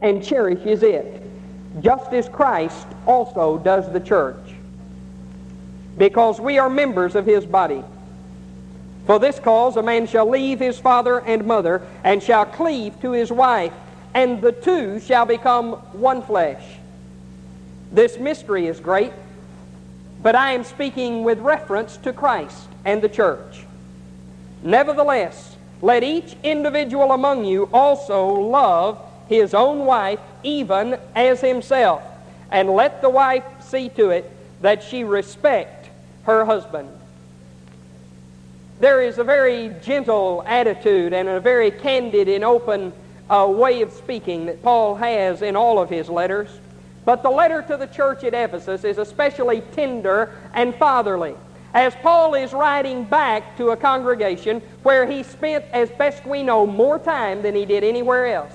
and cherishes it, just as Christ also does the church, because we are members of his body. For this cause a man shall leave his father and mother, and shall cleave to his wife, and the two shall become one flesh. This mystery is great, but I am speaking with reference to Christ and the church. Nevertheless, let each individual among you also love his own wife even as himself, and let the wife see to it that she respect her husband. There is a very gentle attitude and a very candid and open uh, way of speaking that Paul has in all of his letters. But the letter to the church at Ephesus is especially tender and fatherly. As Paul is writing back to a congregation where he spent, as best we know, more time than he did anywhere else.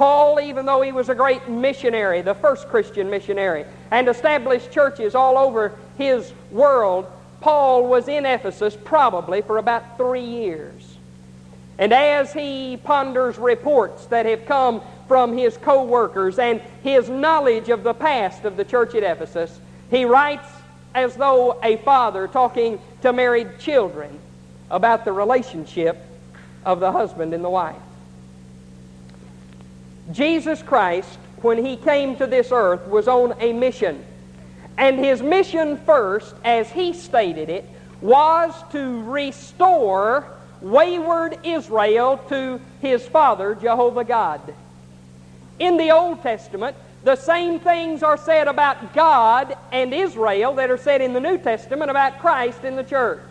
Paul, even though he was a great missionary, the first Christian missionary, and established churches all over his world, Paul was in Ephesus probably for about three years. And as he ponders reports that have come from his co workers and his knowledge of the past of the church at Ephesus, he writes as though a father talking to married children about the relationship of the husband and the wife. Jesus Christ, when he came to this earth, was on a mission. And his mission first, as he stated it, was to restore wayward Israel to his father, Jehovah God. In the Old Testament, the same things are said about God and Israel that are said in the New Testament about Christ in the church.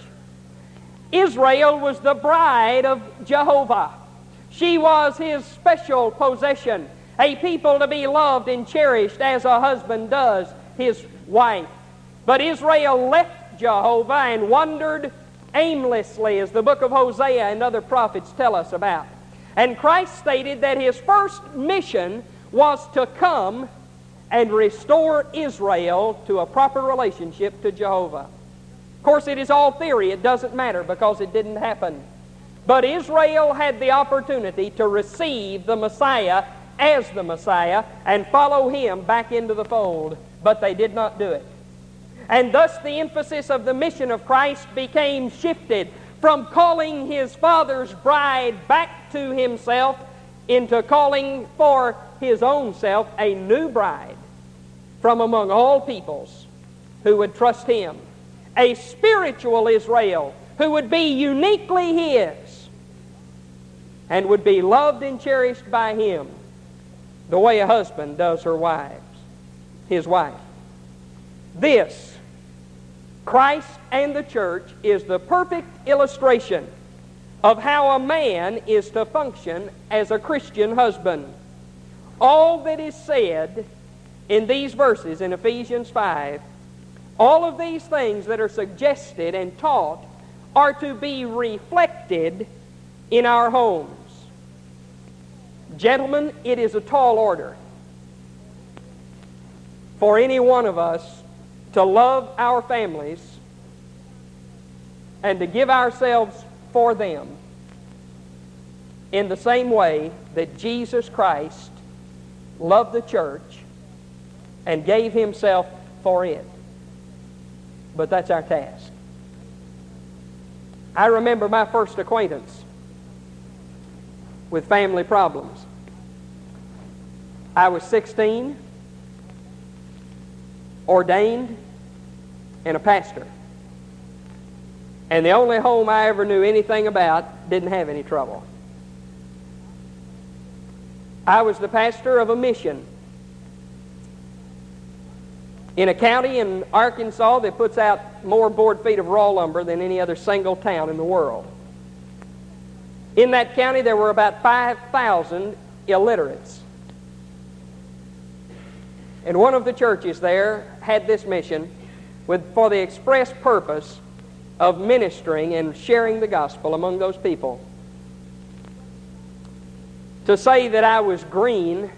Israel was the bride of Jehovah. She was his special possession, a people to be loved and cherished as a husband does his wife. But Israel left Jehovah and wandered aimlessly, as the book of Hosea and other prophets tell us about. And Christ stated that his first mission was to come and restore Israel to a proper relationship to Jehovah. Of course, it is all theory. It doesn't matter because it didn't happen. But Israel had the opportunity to receive the Messiah as the Messiah and follow him back into the fold, but they did not do it. And thus the emphasis of the mission of Christ became shifted from calling his Father's bride back to himself into calling for his own self a new bride from among all peoples who would trust him. A spiritual Israel who would be uniquely his and would be loved and cherished by him the way a husband does her wives, his wife. This, Christ and the church, is the perfect illustration of how a man is to function as a Christian husband. All that is said in these verses in Ephesians 5, all of these things that are suggested and taught are to be reflected in our homes. Gentlemen, it is a tall order for any one of us to love our families and to give ourselves for them in the same way that Jesus Christ loved the church and gave himself for it. But that's our task. I remember my first acquaintance with family problems. I was 16, ordained, and a pastor. And the only home I ever knew anything about didn't have any trouble. I was the pastor of a mission in a county in Arkansas that puts out more board feet of raw lumber than any other single town in the world. In that county, there were about 5,000 illiterates. And one of the churches there had this mission with, for the express purpose of ministering and sharing the gospel among those people. To say that I was green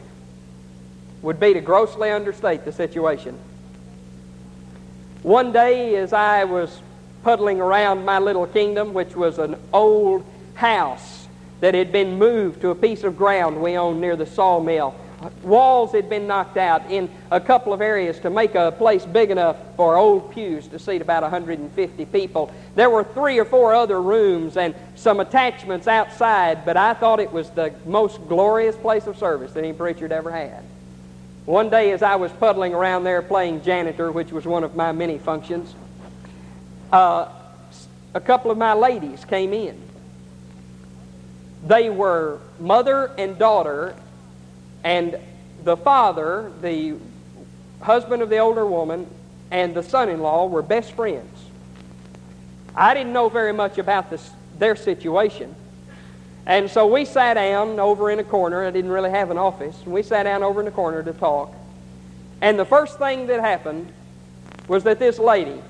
would be to grossly understate the situation. One day, as I was puddling around my little kingdom, which was an old house that had been moved to a piece of ground we owned near the sawmill, Walls had been knocked out in a couple of areas to make a place big enough for old pews to seat about 150 people. There were three or four other rooms and some attachments outside, but I thought it was the most glorious place of service that any preacher had ever had. One day, as I was puddling around there playing janitor, which was one of my many functions, uh, a couple of my ladies came in. They were mother and daughter, and the father, the husband of the older woman, and the son in law were best friends. I didn't know very much about this, their situation. And so we sat down over in a corner. I didn't really have an office. We sat down over in a corner to talk. And the first thing that happened was that this lady,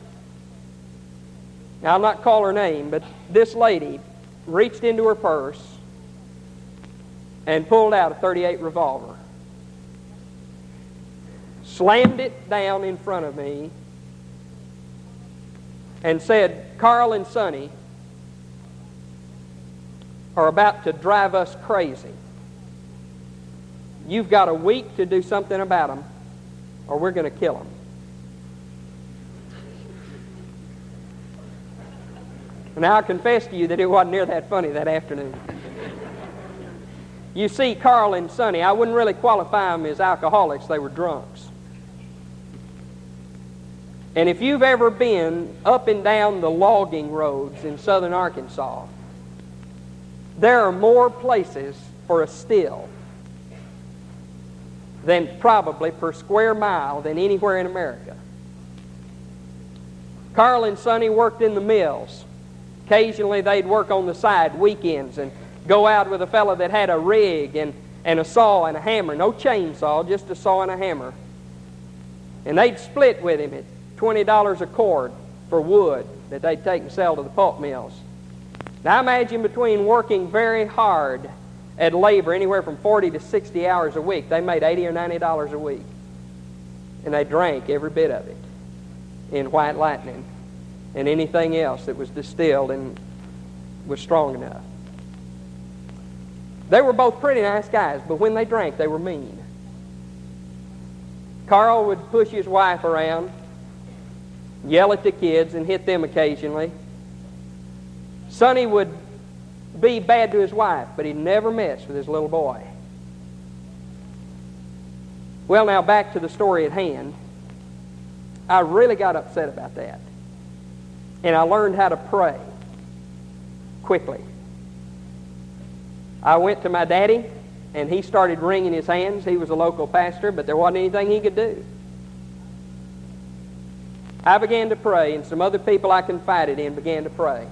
now I'll not call her name, but this lady reached into her purse and pulled out a 38 revolver, slammed it down in front of me, and said, Carl and Sonny are about to drive us crazy. You've got a week to do something about them, or we're going to kill them. Now, I confess to you that it wasn't near that funny that afternoon. You see, Carl and Sonny, I wouldn't really qualify them as alcoholics, they were drunks. And if you've ever been up and down the logging roads in southern Arkansas, there are more places for a still than probably per square mile than anywhere in America. Carl and Sonny worked in the mills. Occasionally they'd work on the side weekends and go out with a fellow that had a rig and, and a saw and a hammer. No chainsaw, just a saw and a hammer. And they'd split with him at $20 a cord for wood that they'd take and sell to the pulp mills. Now imagine between working very hard at labor, anywhere from 40 to 60 hours a week, they made 80 or 90 dollars a week. And they drank every bit of it in white lightning and anything else that was distilled and was strong enough. They were both pretty nice guys, but when they drank, they were mean. Carl would push his wife around, yell at the kids, and hit them occasionally. Sonny would be bad to his wife, but he'd never mess with his little boy. Well, now back to the story at hand. I really got upset about that. And I learned how to pray quickly. I went to my daddy, and he started wringing his hands. He was a local pastor, but there wasn't anything he could do. I began to pray, and some other people I confided in began to pray.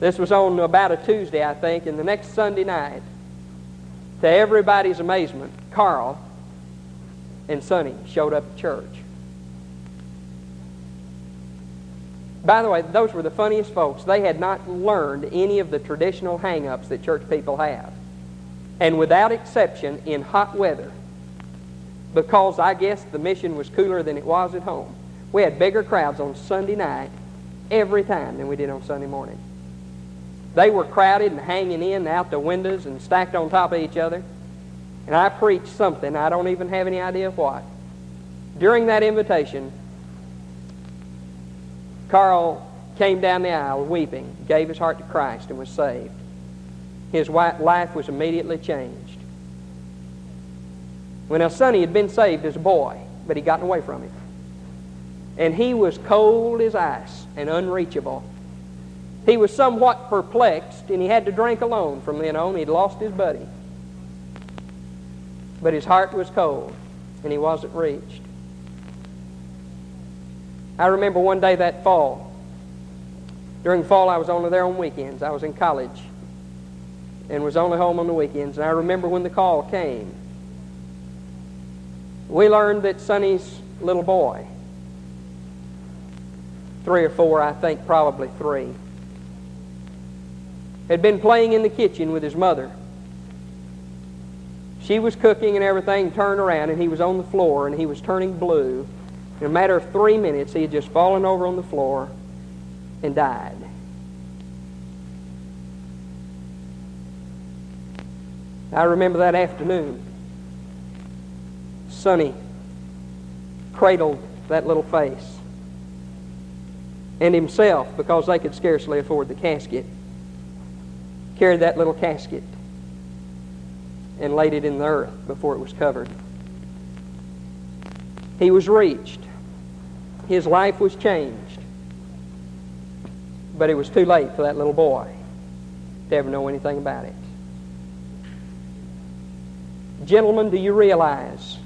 This was on about a Tuesday, I think, and the next Sunday night, to everybody's amazement, Carl and Sonny showed up at church. By the way, those were the funniest folks. They had not learned any of the traditional hang ups that church people have. And without exception, in hot weather, because I guess the mission was cooler than it was at home, we had bigger crowds on Sunday night every time than we did on Sunday morning. They were crowded and hanging in out the windows and stacked on top of each other. And I preached something, I don't even have any idea of what. During that invitation, Carl came down the aisle weeping, gave his heart to Christ, and was saved. His life was immediately changed. Well, now, Sonny had been saved as a boy, but he'd gotten away from him. And he was cold as ice and unreachable. He was somewhat perplexed, and he had to drink alone from then on. He'd lost his buddy. But his heart was cold, and he wasn't reached. I remember one day that fall. During fall, I was only there on weekends. I was in college and was only home on the weekends. And I remember when the call came. We learned that Sonny's little boy, three or four, I think probably three, had been playing in the kitchen with his mother. She was cooking and everything, turned around, and he was on the floor, and he was turning blue. In a matter of three minutes, he had just fallen over on the floor and died. I remember that afternoon. Sonny cradled that little face. And himself, because they could scarcely afford the casket, carried that little casket and laid it in the earth before it was covered. He was reached. His life was changed. But it was too late for that little boy to ever know anything about it. Gentlemen, do you realize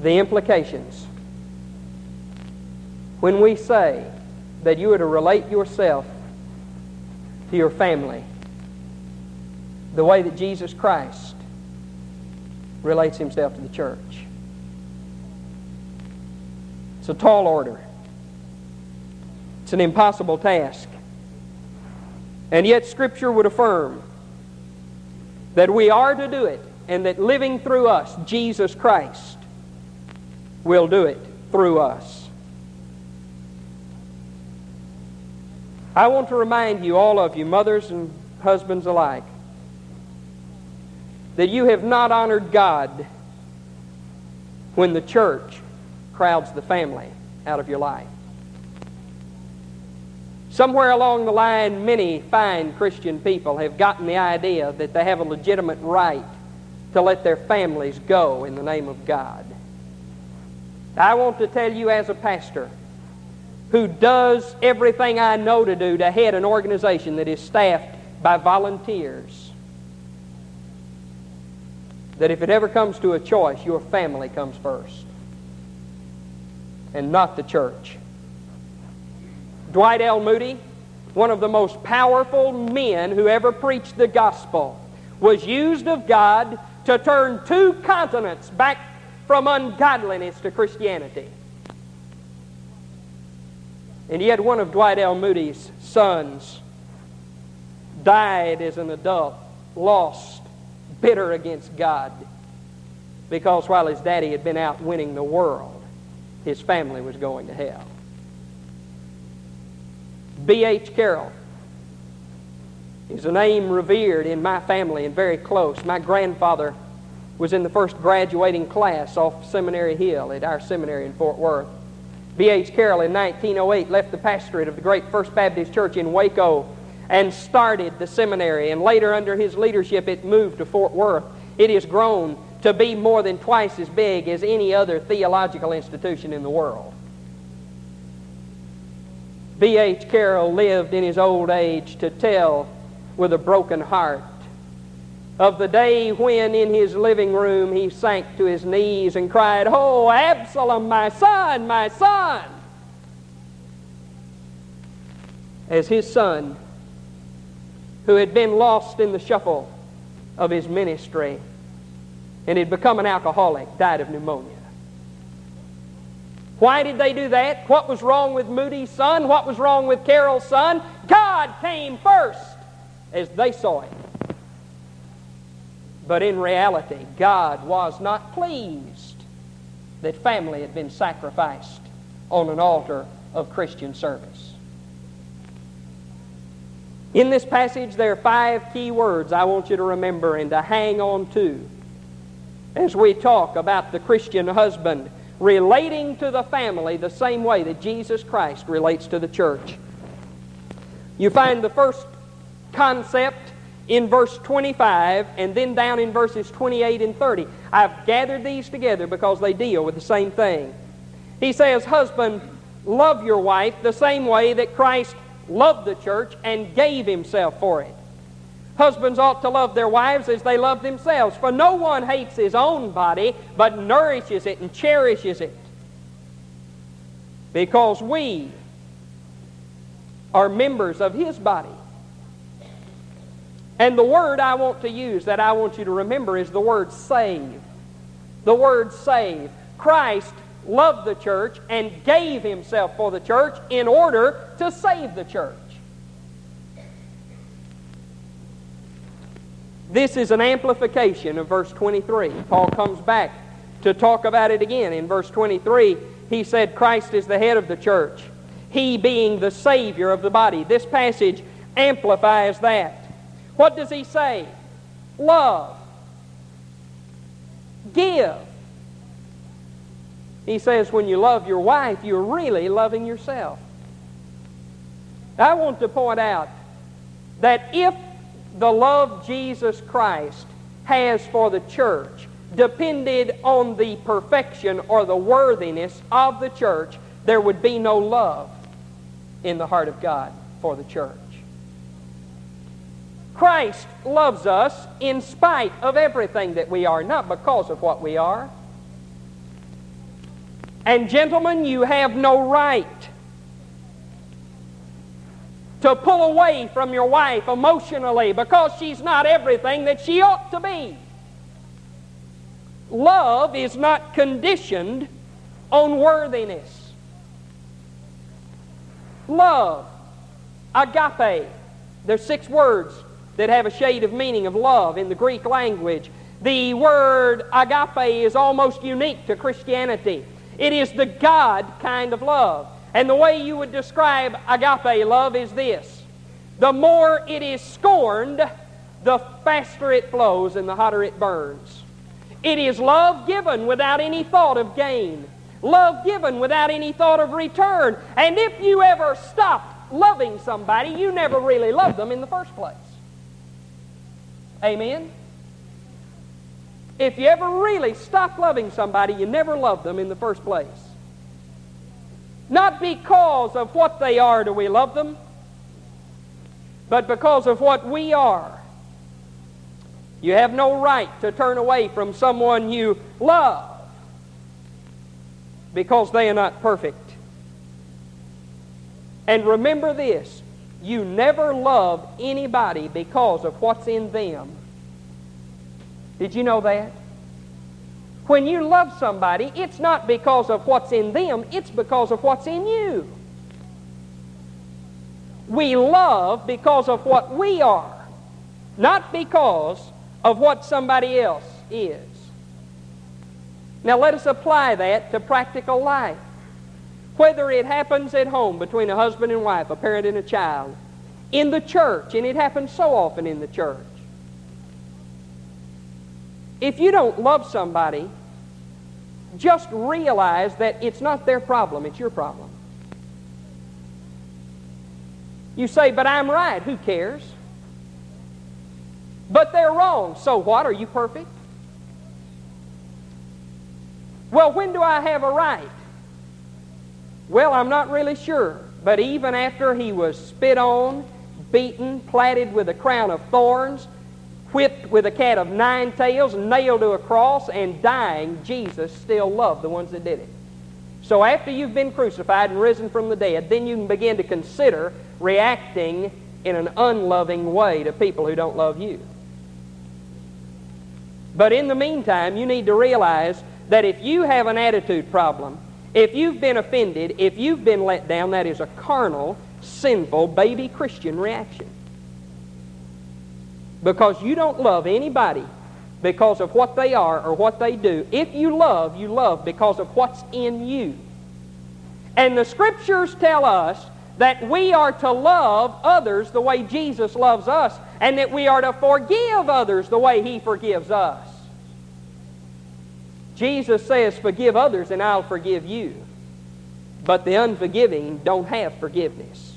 the implications when we say that you are to relate yourself to your family the way that Jesus Christ relates himself to the church? It's a tall order. It's an impossible task. And yet, Scripture would affirm that we are to do it and that living through us, Jesus Christ, will do it through us. I want to remind you, all of you, mothers and husbands alike, that you have not honored God when the church crowds the family out of your life. Somewhere along the line, many fine Christian people have gotten the idea that they have a legitimate right to let their families go in the name of God. I want to tell you as a pastor who does everything I know to do to head an organization that is staffed by volunteers that if it ever comes to a choice, your family comes first and not the church. Dwight L. Moody, one of the most powerful men who ever preached the gospel, was used of God to turn two continents back from ungodliness to Christianity. And yet, one of Dwight L. Moody's sons died as an adult, lost, bitter against God, because while his daddy had been out winning the world, his family was going to hell. B.H. Carroll is a name revered in my family and very close. My grandfather was in the first graduating class off Seminary Hill at our seminary in Fort Worth. B.H. Carroll in 1908 left the pastorate of the great First Baptist Church in Waco and started the seminary. And later, under his leadership, it moved to Fort Worth. It has grown to be more than twice as big as any other theological institution in the world. B.H. Carroll lived in his old age to tell with a broken heart of the day when in his living room he sank to his knees and cried, Oh, Absalom, my son, my son! As his son, who had been lost in the shuffle of his ministry and he'd become an alcoholic, died of pneumonia. Why did they do that? What was wrong with Moody's son? What was wrong with Carroll's son? God came first as they saw it. But in reality, God was not pleased that family had been sacrificed on an altar of Christian service. In this passage, there are five key words I want you to remember and to hang on to as we talk about the Christian husband relating to the family the same way that Jesus Christ relates to the church. You find the first concept in verse 25 and then down in verses 28 and 30. I've gathered these together because they deal with the same thing. He says, Husband, love your wife the same way that Christ loved the church and gave himself for it. Husbands ought to love their wives as they love themselves, for no one hates his own body, but nourishes it and cherishes it. Because we are members of his body. And the word I want to use that I want you to remember is the word save. The word save. Christ loved the church and gave himself for the church in order to save the church. This is an amplification of verse 23. Paul comes back to talk about it again. In verse 23, he said, Christ is the head of the church, he being the Savior of the body. This passage amplifies that. What does he say? Love. give. He says, when you love your wife, you're really loving yourself. I want to point out that if the love Jesus Christ has for the church depended on the perfection or the worthiness of the church, there would be no love in the heart of God for the church. Christ loves us in spite of everything that we are, not because of what we are. And gentlemen, you have no right to pull away from your wife emotionally because she's not everything that she ought to be. Love is not conditioned on worthiness. Love, agape, there's six words that have a shade of meaning of love in the Greek language. The word agape is almost unique to Christianity. It is the God kind of love. And the way you would describe agape love is this the more it is scorned, the faster it flows and the hotter it burns. It is love given without any thought of gain, love given without any thought of return. And if you ever stopped loving somebody, you never really loved them in the first place. Amen? If you ever really stopped loving somebody, you never loved them in the first place. Not because of what they are do we love them, but because of what we are. You have no right to turn away from someone you love because they are not perfect. And remember this you never love anybody because of what's in them. Did you know that? When you love somebody, it's not because of what's in them, it's because of what's in you. We love because of what we are, not because of what somebody else is. Now let us apply that to practical life. Whether it happens at home between a husband and wife, a parent and a child, in the church, and it happens so often in the church. If you don't love somebody, just realize that it's not their problem, it's your problem. You say, but I'm right. Who cares? But they're wrong. So what? Are you perfect? Well, when do I have a right? Well, I'm not really sure. But even after he was spit on, beaten, platted with a crown of thorns, whipped with a cat of nine tails, nailed to a cross, and dying, Jesus still loved the ones that did it. So after you've been crucified and risen from the dead, then you can begin to consider reacting in an unloving way to people who don't love you. But in the meantime, you need to realize that if you have an attitude problem, if you've been offended, if you've been let down, that is a carnal, sinful, baby Christian reaction. Because you don't love anybody because of what they are or what they do. If you love, you love because of what's in you. And the scriptures tell us that we are to love others the way Jesus loves us, and that we are to forgive others the way He forgives us. Jesus says, Forgive others, and I'll forgive you. But the unforgiving don't have forgiveness.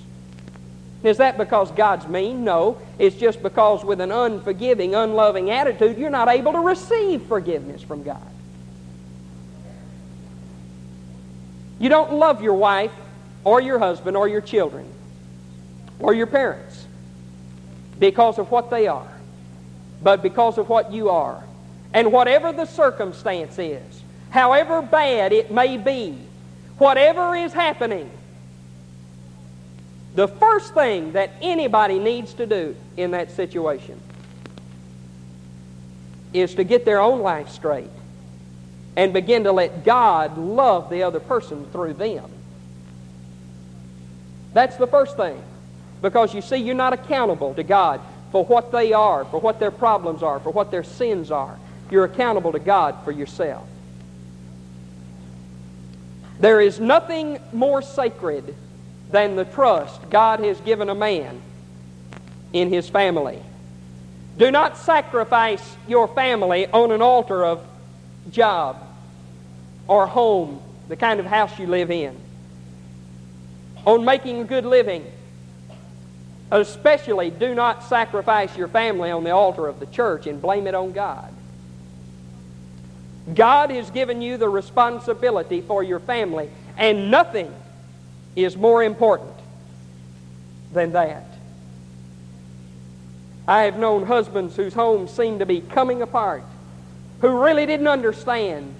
Is that because God's mean? No. It's just because with an unforgiving, unloving attitude, you're not able to receive forgiveness from God. You don't love your wife or your husband or your children or your parents because of what they are, but because of what you are. And whatever the circumstance is, however bad it may be, whatever is happening, the first thing that anybody needs to do in that situation is to get their own life straight and begin to let God love the other person through them. That's the first thing. Because you see, you're not accountable to God for what they are, for what their problems are, for what their sins are. You're accountable to God for yourself. There is nothing more sacred than the trust God has given a man in his family. Do not sacrifice your family on an altar of job or home, the kind of house you live in, on making a good living. Especially, do not sacrifice your family on the altar of the church and blame it on God. God has given you the responsibility for your family, and nothing is more important than that. I have known husbands whose homes seemed to be coming apart, who really didn't understand.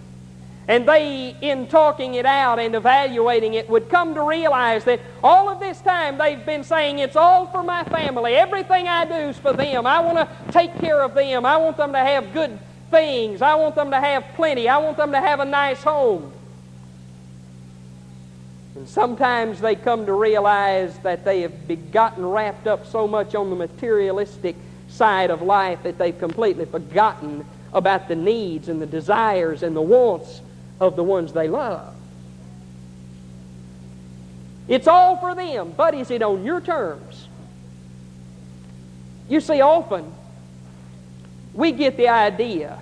And they, in talking it out and evaluating it, would come to realize that all of this time they've been saying, It's all for my family. Everything I do is for them. I want to take care of them. I want them to have good things. I want them to have plenty. I want them to have a nice home. And sometimes they come to realize that they have gotten wrapped up so much on the materialistic side of life that they've completely forgotten about the needs and the desires and the wants of the ones they love. It's all for them, but is it on your terms? You see, often we get the idea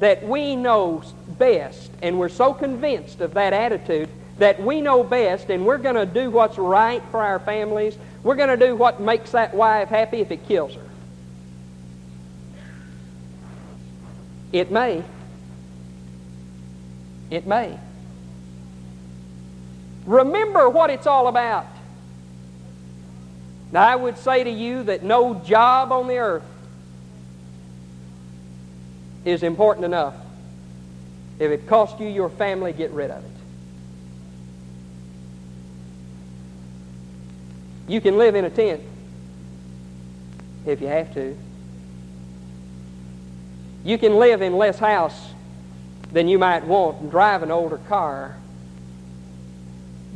that we know best, and we're so convinced of that attitude that we know best and we're going to do what's right for our families. We're going to do what makes that wife happy if it kills her. It may. It may. Remember what it's all about. Now, I would say to you that no job on the earth is important enough. If it costs you your family, get rid of it. You can live in a tent if you have to. You can live in less house than you might want and drive an older car.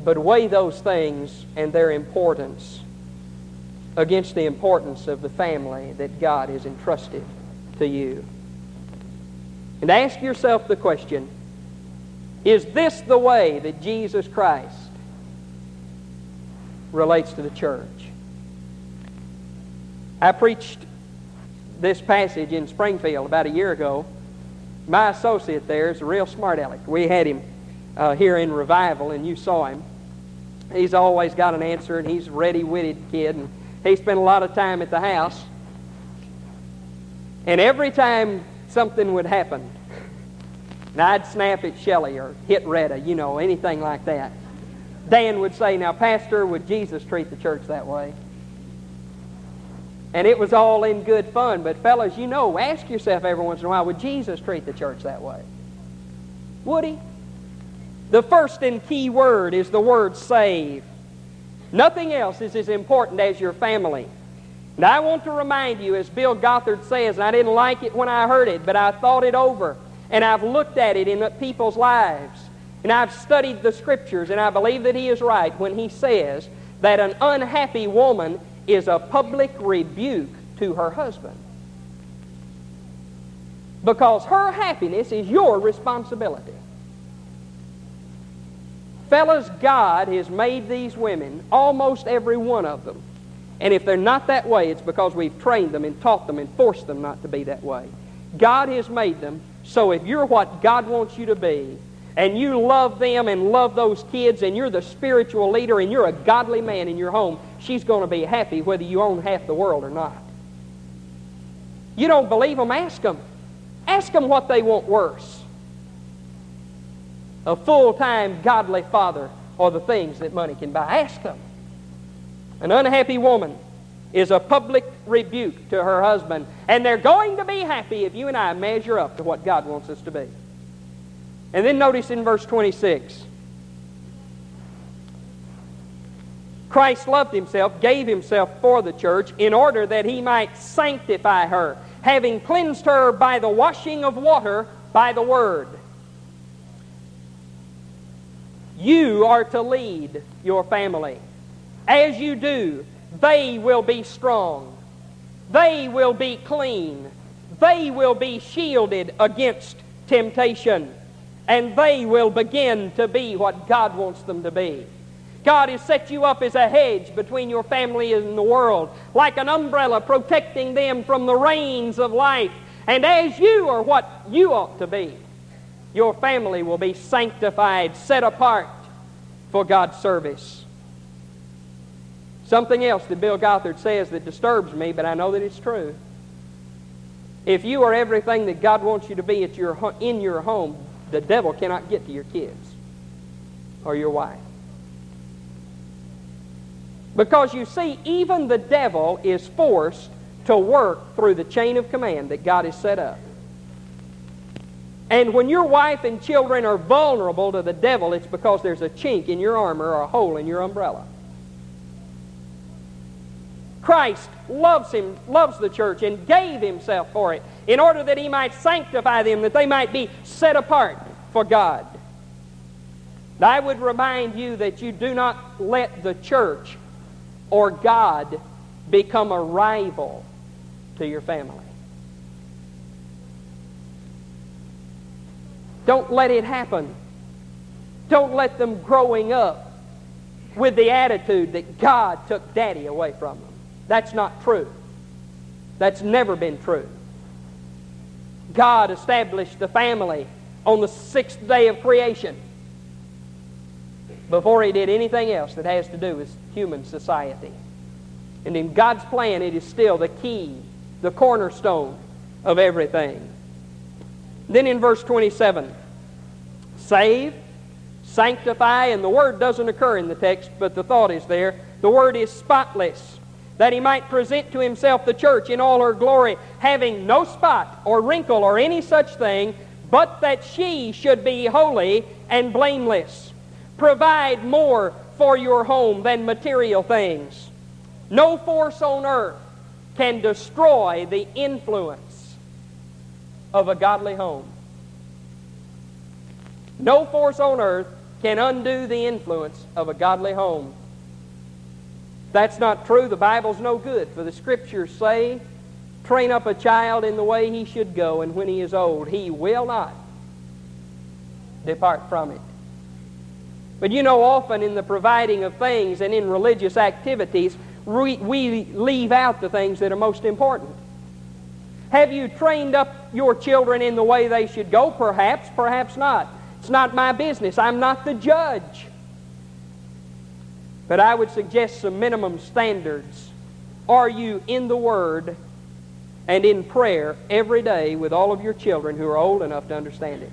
But weigh those things and their importance against the importance of the family that God has entrusted to you. And ask yourself the question Is this the way that Jesus Christ relates to the church. I preached this passage in Springfield about a year ago. My associate there is a real smart aleck. We had him uh, here in revival, and you saw him. He's always got an answer, and he's a ready-witted kid, and he spent a lot of time at the house. And every time something would happen, and I'd snap at Shelley or hit Retta, you know, anything like that. Dan would say, Now, Pastor, would Jesus treat the church that way? And it was all in good fun. But, fellas, you know, ask yourself every once in a while, would Jesus treat the church that way? Would he? The first and key word is the word save. Nothing else is as important as your family. And I want to remind you, as Bill Gothard says, and I didn't like it when I heard it, but I thought it over, and I've looked at it in people's lives. And I've studied the scriptures, and I believe that he is right when he says that an unhappy woman is a public rebuke to her husband. Because her happiness is your responsibility. Fellas, God has made these women, almost every one of them. And if they're not that way, it's because we've trained them and taught them and forced them not to be that way. God has made them, so if you're what God wants you to be, and you love them and love those kids and you're the spiritual leader and you're a godly man in your home, she's going to be happy whether you own half the world or not. You don't believe them? Ask them. Ask them what they want worse. A full-time godly father or the things that money can buy. Ask them. An unhappy woman is a public rebuke to her husband. And they're going to be happy if you and I measure up to what God wants us to be. And then notice in verse 26 Christ loved himself, gave himself for the church in order that he might sanctify her, having cleansed her by the washing of water by the word. You are to lead your family. As you do, they will be strong. They will be clean. They will be shielded against temptation and they will begin to be what God wants them to be. God has set you up as a hedge between your family and the world, like an umbrella protecting them from the rains of life. And as you are what you ought to be, Your family will be sanctified, set apart for God's service. Something else that Bill Gothard says that disturbs me, but I know that it's true. If you are everything that God wants you to be at your, in your home, the devil cannot get to your kids or your wife. Because you see, even the devil is forced to work through the chain of command that God has set up. And when your wife and children are vulnerable to the devil, it's because there's a chink in your armor or a hole in your umbrella. Christ loves him, loves the church, and gave himself for it in order that he might sanctify them, that they might be set apart for God. I would remind you that you do not let the church or God become a rival to your family. Don't let it happen. Don't let them growing up with the attitude that God took daddy away from them. That's not true. That's never been true. God established the family on the sixth day of creation before he did anything else that has to do with human society. And in God's plan, it is still the key, the cornerstone of everything. Then in verse 27, save, sanctify, and the word doesn't occur in the text, but the thought is there. The word is spotless, that he might present to himself the church in all her glory, having no spot or wrinkle or any such thing, but that she should be holy and blameless. Provide more for your home than material things. No force on earth can destroy the influence of a godly home. No force on earth can undo the influence of a godly home. That's not true. The Bible's no good. For the Scriptures say, train up a child in the way he should go, and when he is old, he will not depart from it. But you know, often in the providing of things and in religious activities, we, we leave out the things that are most important. Have you trained up your children in the way they should go? Perhaps, perhaps not. It's not my business. I'm not the judge. But I would suggest some minimum standards. Are you in the Word and in prayer every day with all of your children who are old enough to understand it?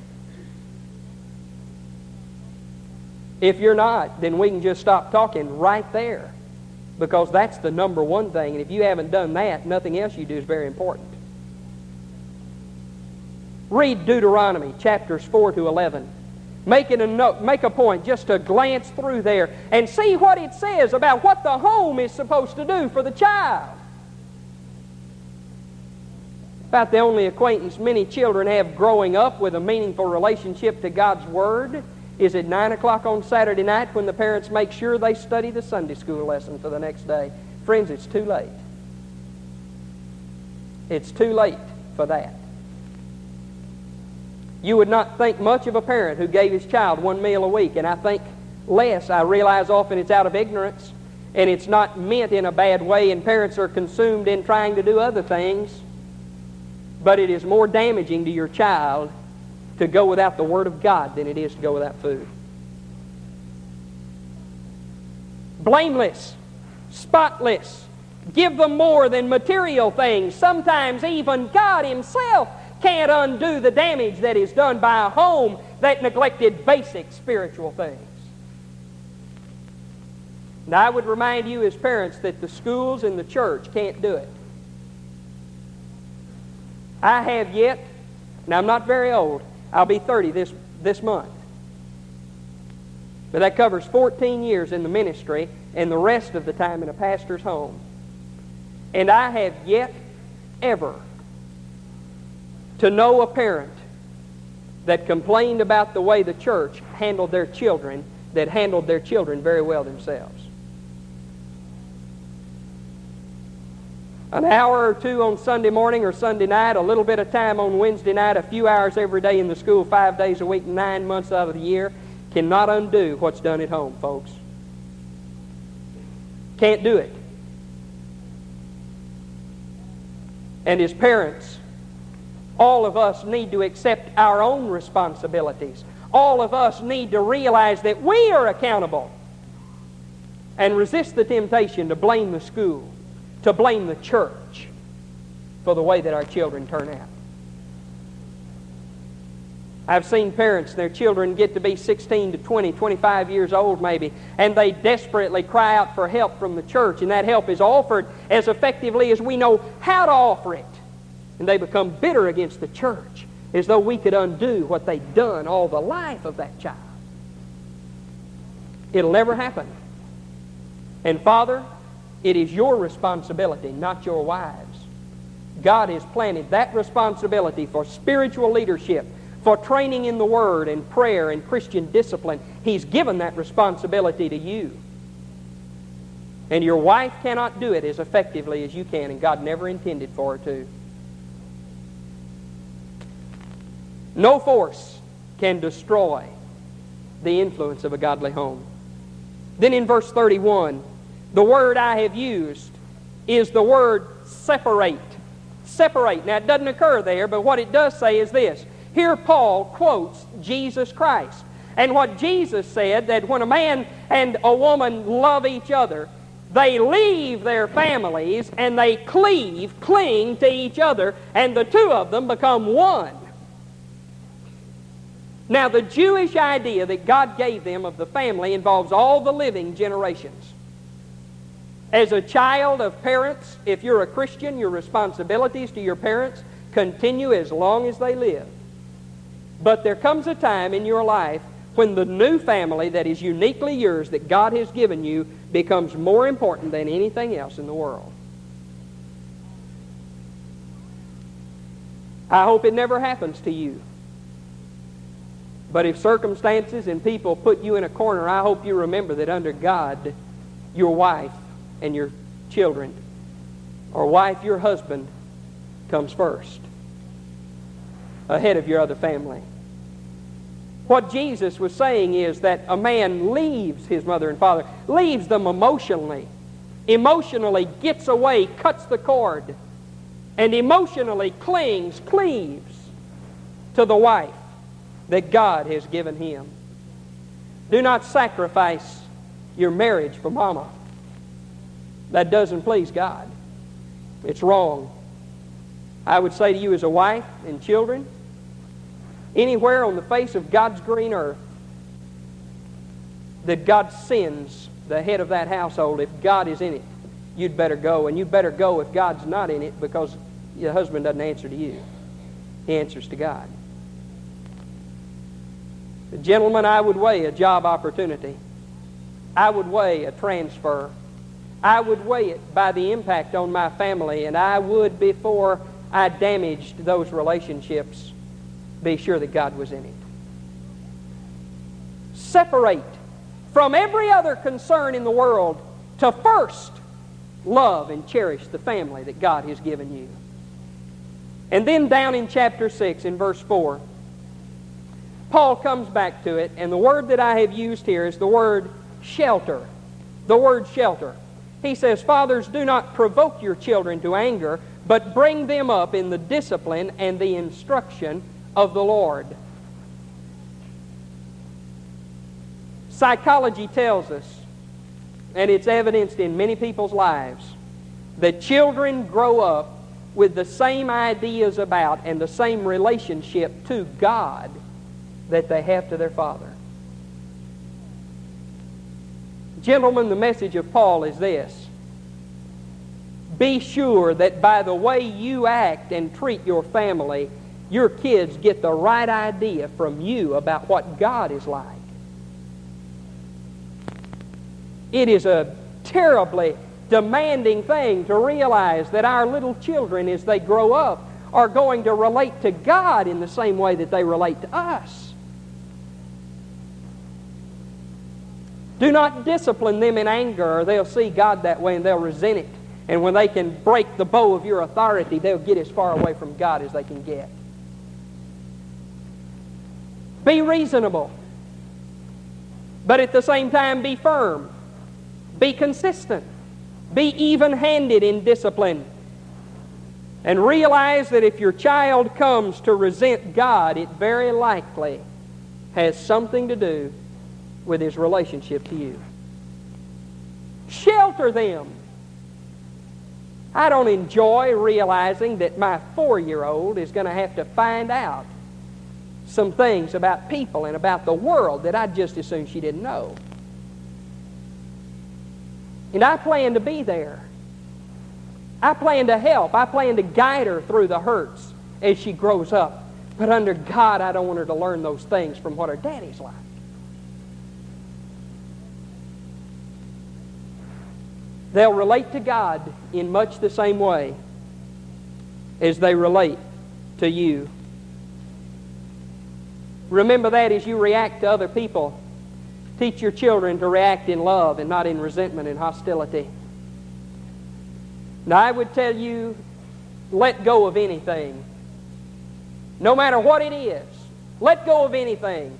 If you're not, then we can just stop talking right there because that's the number one thing. And if you haven't done that, nothing else you do is very important. Read Deuteronomy chapters 4 to 11. Make, it a note, make a point just to glance through there and see what it says about what the home is supposed to do for the child. About the only acquaintance many children have growing up with a meaningful relationship to God's Word is at 9 o'clock on Saturday night when the parents make sure they study the Sunday school lesson for the next day. Friends, it's too late. It's too late for that. You would not think much of a parent who gave his child one meal a week, and I think less. I realize often it's out of ignorance, and it's not meant in a bad way, and parents are consumed in trying to do other things. But it is more damaging to your child to go without the Word of God than it is to go without food. Blameless, spotless. Give them more than material things. Sometimes even God Himself can't undo the damage that is done by a home that neglected basic spiritual things. Now, I would remind you as parents that the schools and the church can't do it. I have yet, now I'm not very old, I'll be 30 this, this month. But that covers 14 years in the ministry and the rest of the time in a pastor's home. And I have yet ever to know a parent that complained about the way the church handled their children that handled their children very well themselves. an hour or two on Sunday morning or Sunday night, a little bit of time on Wednesday night, a few hours every day in the school, five days a week, nine months out of the year, cannot undo what's done at home, folks. Can't do it. And as parents, All of us need to accept our own responsibilities. All of us need to realize that we are accountable and resist the temptation to blame the school, to blame the church for the way that our children turn out. I've seen parents, their children get to be 16 to 20, 25 years old maybe, and they desperately cry out for help from the church, and that help is offered as effectively as we know how to offer it. And they become bitter against the church, as though we could undo what they've done all the life of that child. It'll never happen. And Father, it is your responsibility, not your wives. God has planted that responsibility for spiritual leadership for training in the Word and prayer and Christian discipline. He's given that responsibility to you. And your wife cannot do it as effectively as you can, and God never intended for her to. No force can destroy the influence of a godly home. Then in verse 31, the word I have used is the word separate. Separate. Now, it doesn't occur there, but what it does say is this here, Paul quotes Jesus Christ. And what Jesus said that when a man and a woman love each other, they leave their families and they cleave, cling to each other, and the two of them become one. Now, the Jewish idea that God gave them of the family involves all the living generations. As a child of parents, if you're a Christian, your responsibilities to your parents continue as long as they live. But there comes a time in your life when the new family that is uniquely yours, that God has given you, becomes more important than anything else in the world. I hope it never happens to you. But if circumstances and people put you in a corner, I hope you remember that under God, your wife and your children, or wife, your husband, comes first ahead of your other family. What Jesus was saying is that a man leaves his mother and father, leaves them emotionally, emotionally gets away, cuts the cord, and emotionally clings, cleaves to the wife that God has given him. Do not sacrifice your marriage for mama. That doesn't please God. It's wrong. I would say to you as a wife and children, anywhere on the face of God's green earth that God sends the head of that household, if God is in it, you'd better go. And you'd better go if God's not in it because your husband doesn't answer to you. He answers to God. Gentlemen, I would weigh a job opportunity. I would weigh a transfer. I would weigh it by the impact on my family, and I would, before I damaged those relationships, be sure that God was in it. Separate from every other concern in the world to first love and cherish the family that God has given you. And then down in chapter 6, in verse 4, Paul comes back to it, and the word that I have used here is the word shelter. The word shelter. He says, Fathers, do not provoke your children to anger, but bring them up in the discipline and the instruction of the Lord. Psychology tells us, and it's evidenced in many people's lives, that children grow up with the same ideas about and the same relationship to God that they have to their father. Gentlemen, the message of Paul is this. Be sure that by the way you act and treat your family, your kids get the right idea from you about what God is like. It is a terribly demanding thing to realize that our little children, as they grow up, are going to relate to God in the same way that they relate to us. Do not discipline them in anger, or they'll see God that way and they'll resent it. And when they can break the bow of your authority, they'll get as far away from God as they can get. Be reasonable. But at the same time, be firm. Be consistent. Be even handed in discipline. And realize that if your child comes to resent God, it very likely has something to do with his relationship to you. Shelter them. I don't enjoy realizing that my four year old is going to have to find out some things about people and about the world that I'd just as soon she didn't know. And I plan to be there. I plan to help. I plan to guide her through the hurts as she grows up. But under God, I don't want her to learn those things from what her daddy's like. They'll relate to God in much the same way as they relate to you. Remember that as you react to other people. Teach your children to react in love and not in resentment and hostility. Now, I would tell you, let go of anything. No matter what it is, let go of anything.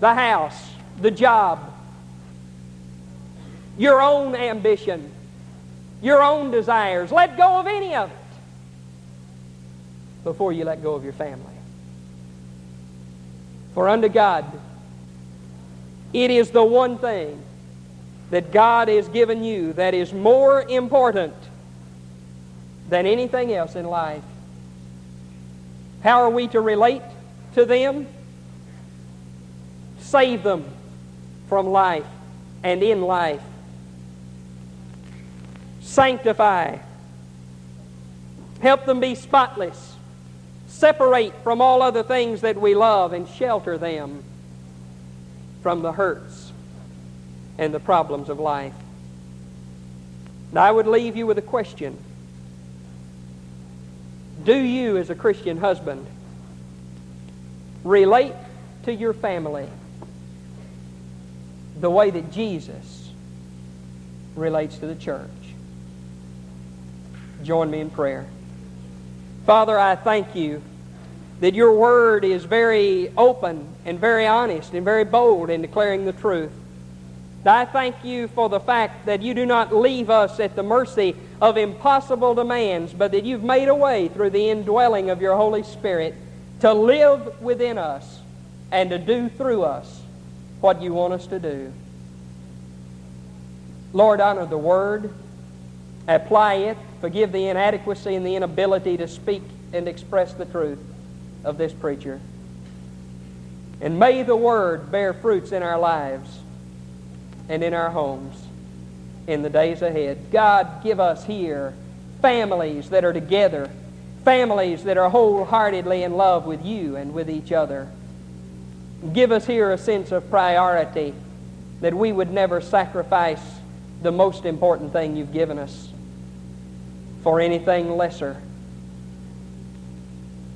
The house, the job, your own ambition, your own desires. Let go of any of it before you let go of your family. For unto God, it is the one thing that God has given you that is more important than anything else in life. How are we to relate to them? Save them from life and in life sanctify, help them be spotless, separate from all other things that we love, and shelter them from the hurts and the problems of life. Now, I would leave you with a question. Do you, as a Christian husband, relate to your family the way that Jesus relates to the church? Join me in prayer. Father, I thank you that your word is very open and very honest and very bold in declaring the truth. I thank you for the fact that you do not leave us at the mercy of impossible demands, but that you've made a way through the indwelling of your Holy Spirit to live within us and to do through us what you want us to do. Lord, honor the Word, apply it, Forgive the inadequacy and the inability to speak and express the truth of this preacher. And may the Word bear fruits in our lives and in our homes in the days ahead. God, give us here families that are together, families that are wholeheartedly in love with you and with each other. Give us here a sense of priority that we would never sacrifice the most important thing you've given us for anything lesser.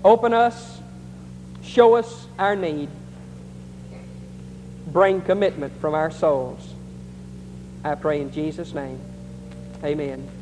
Open us, show us our need, bring commitment from our souls. I pray in Jesus' name. Amen.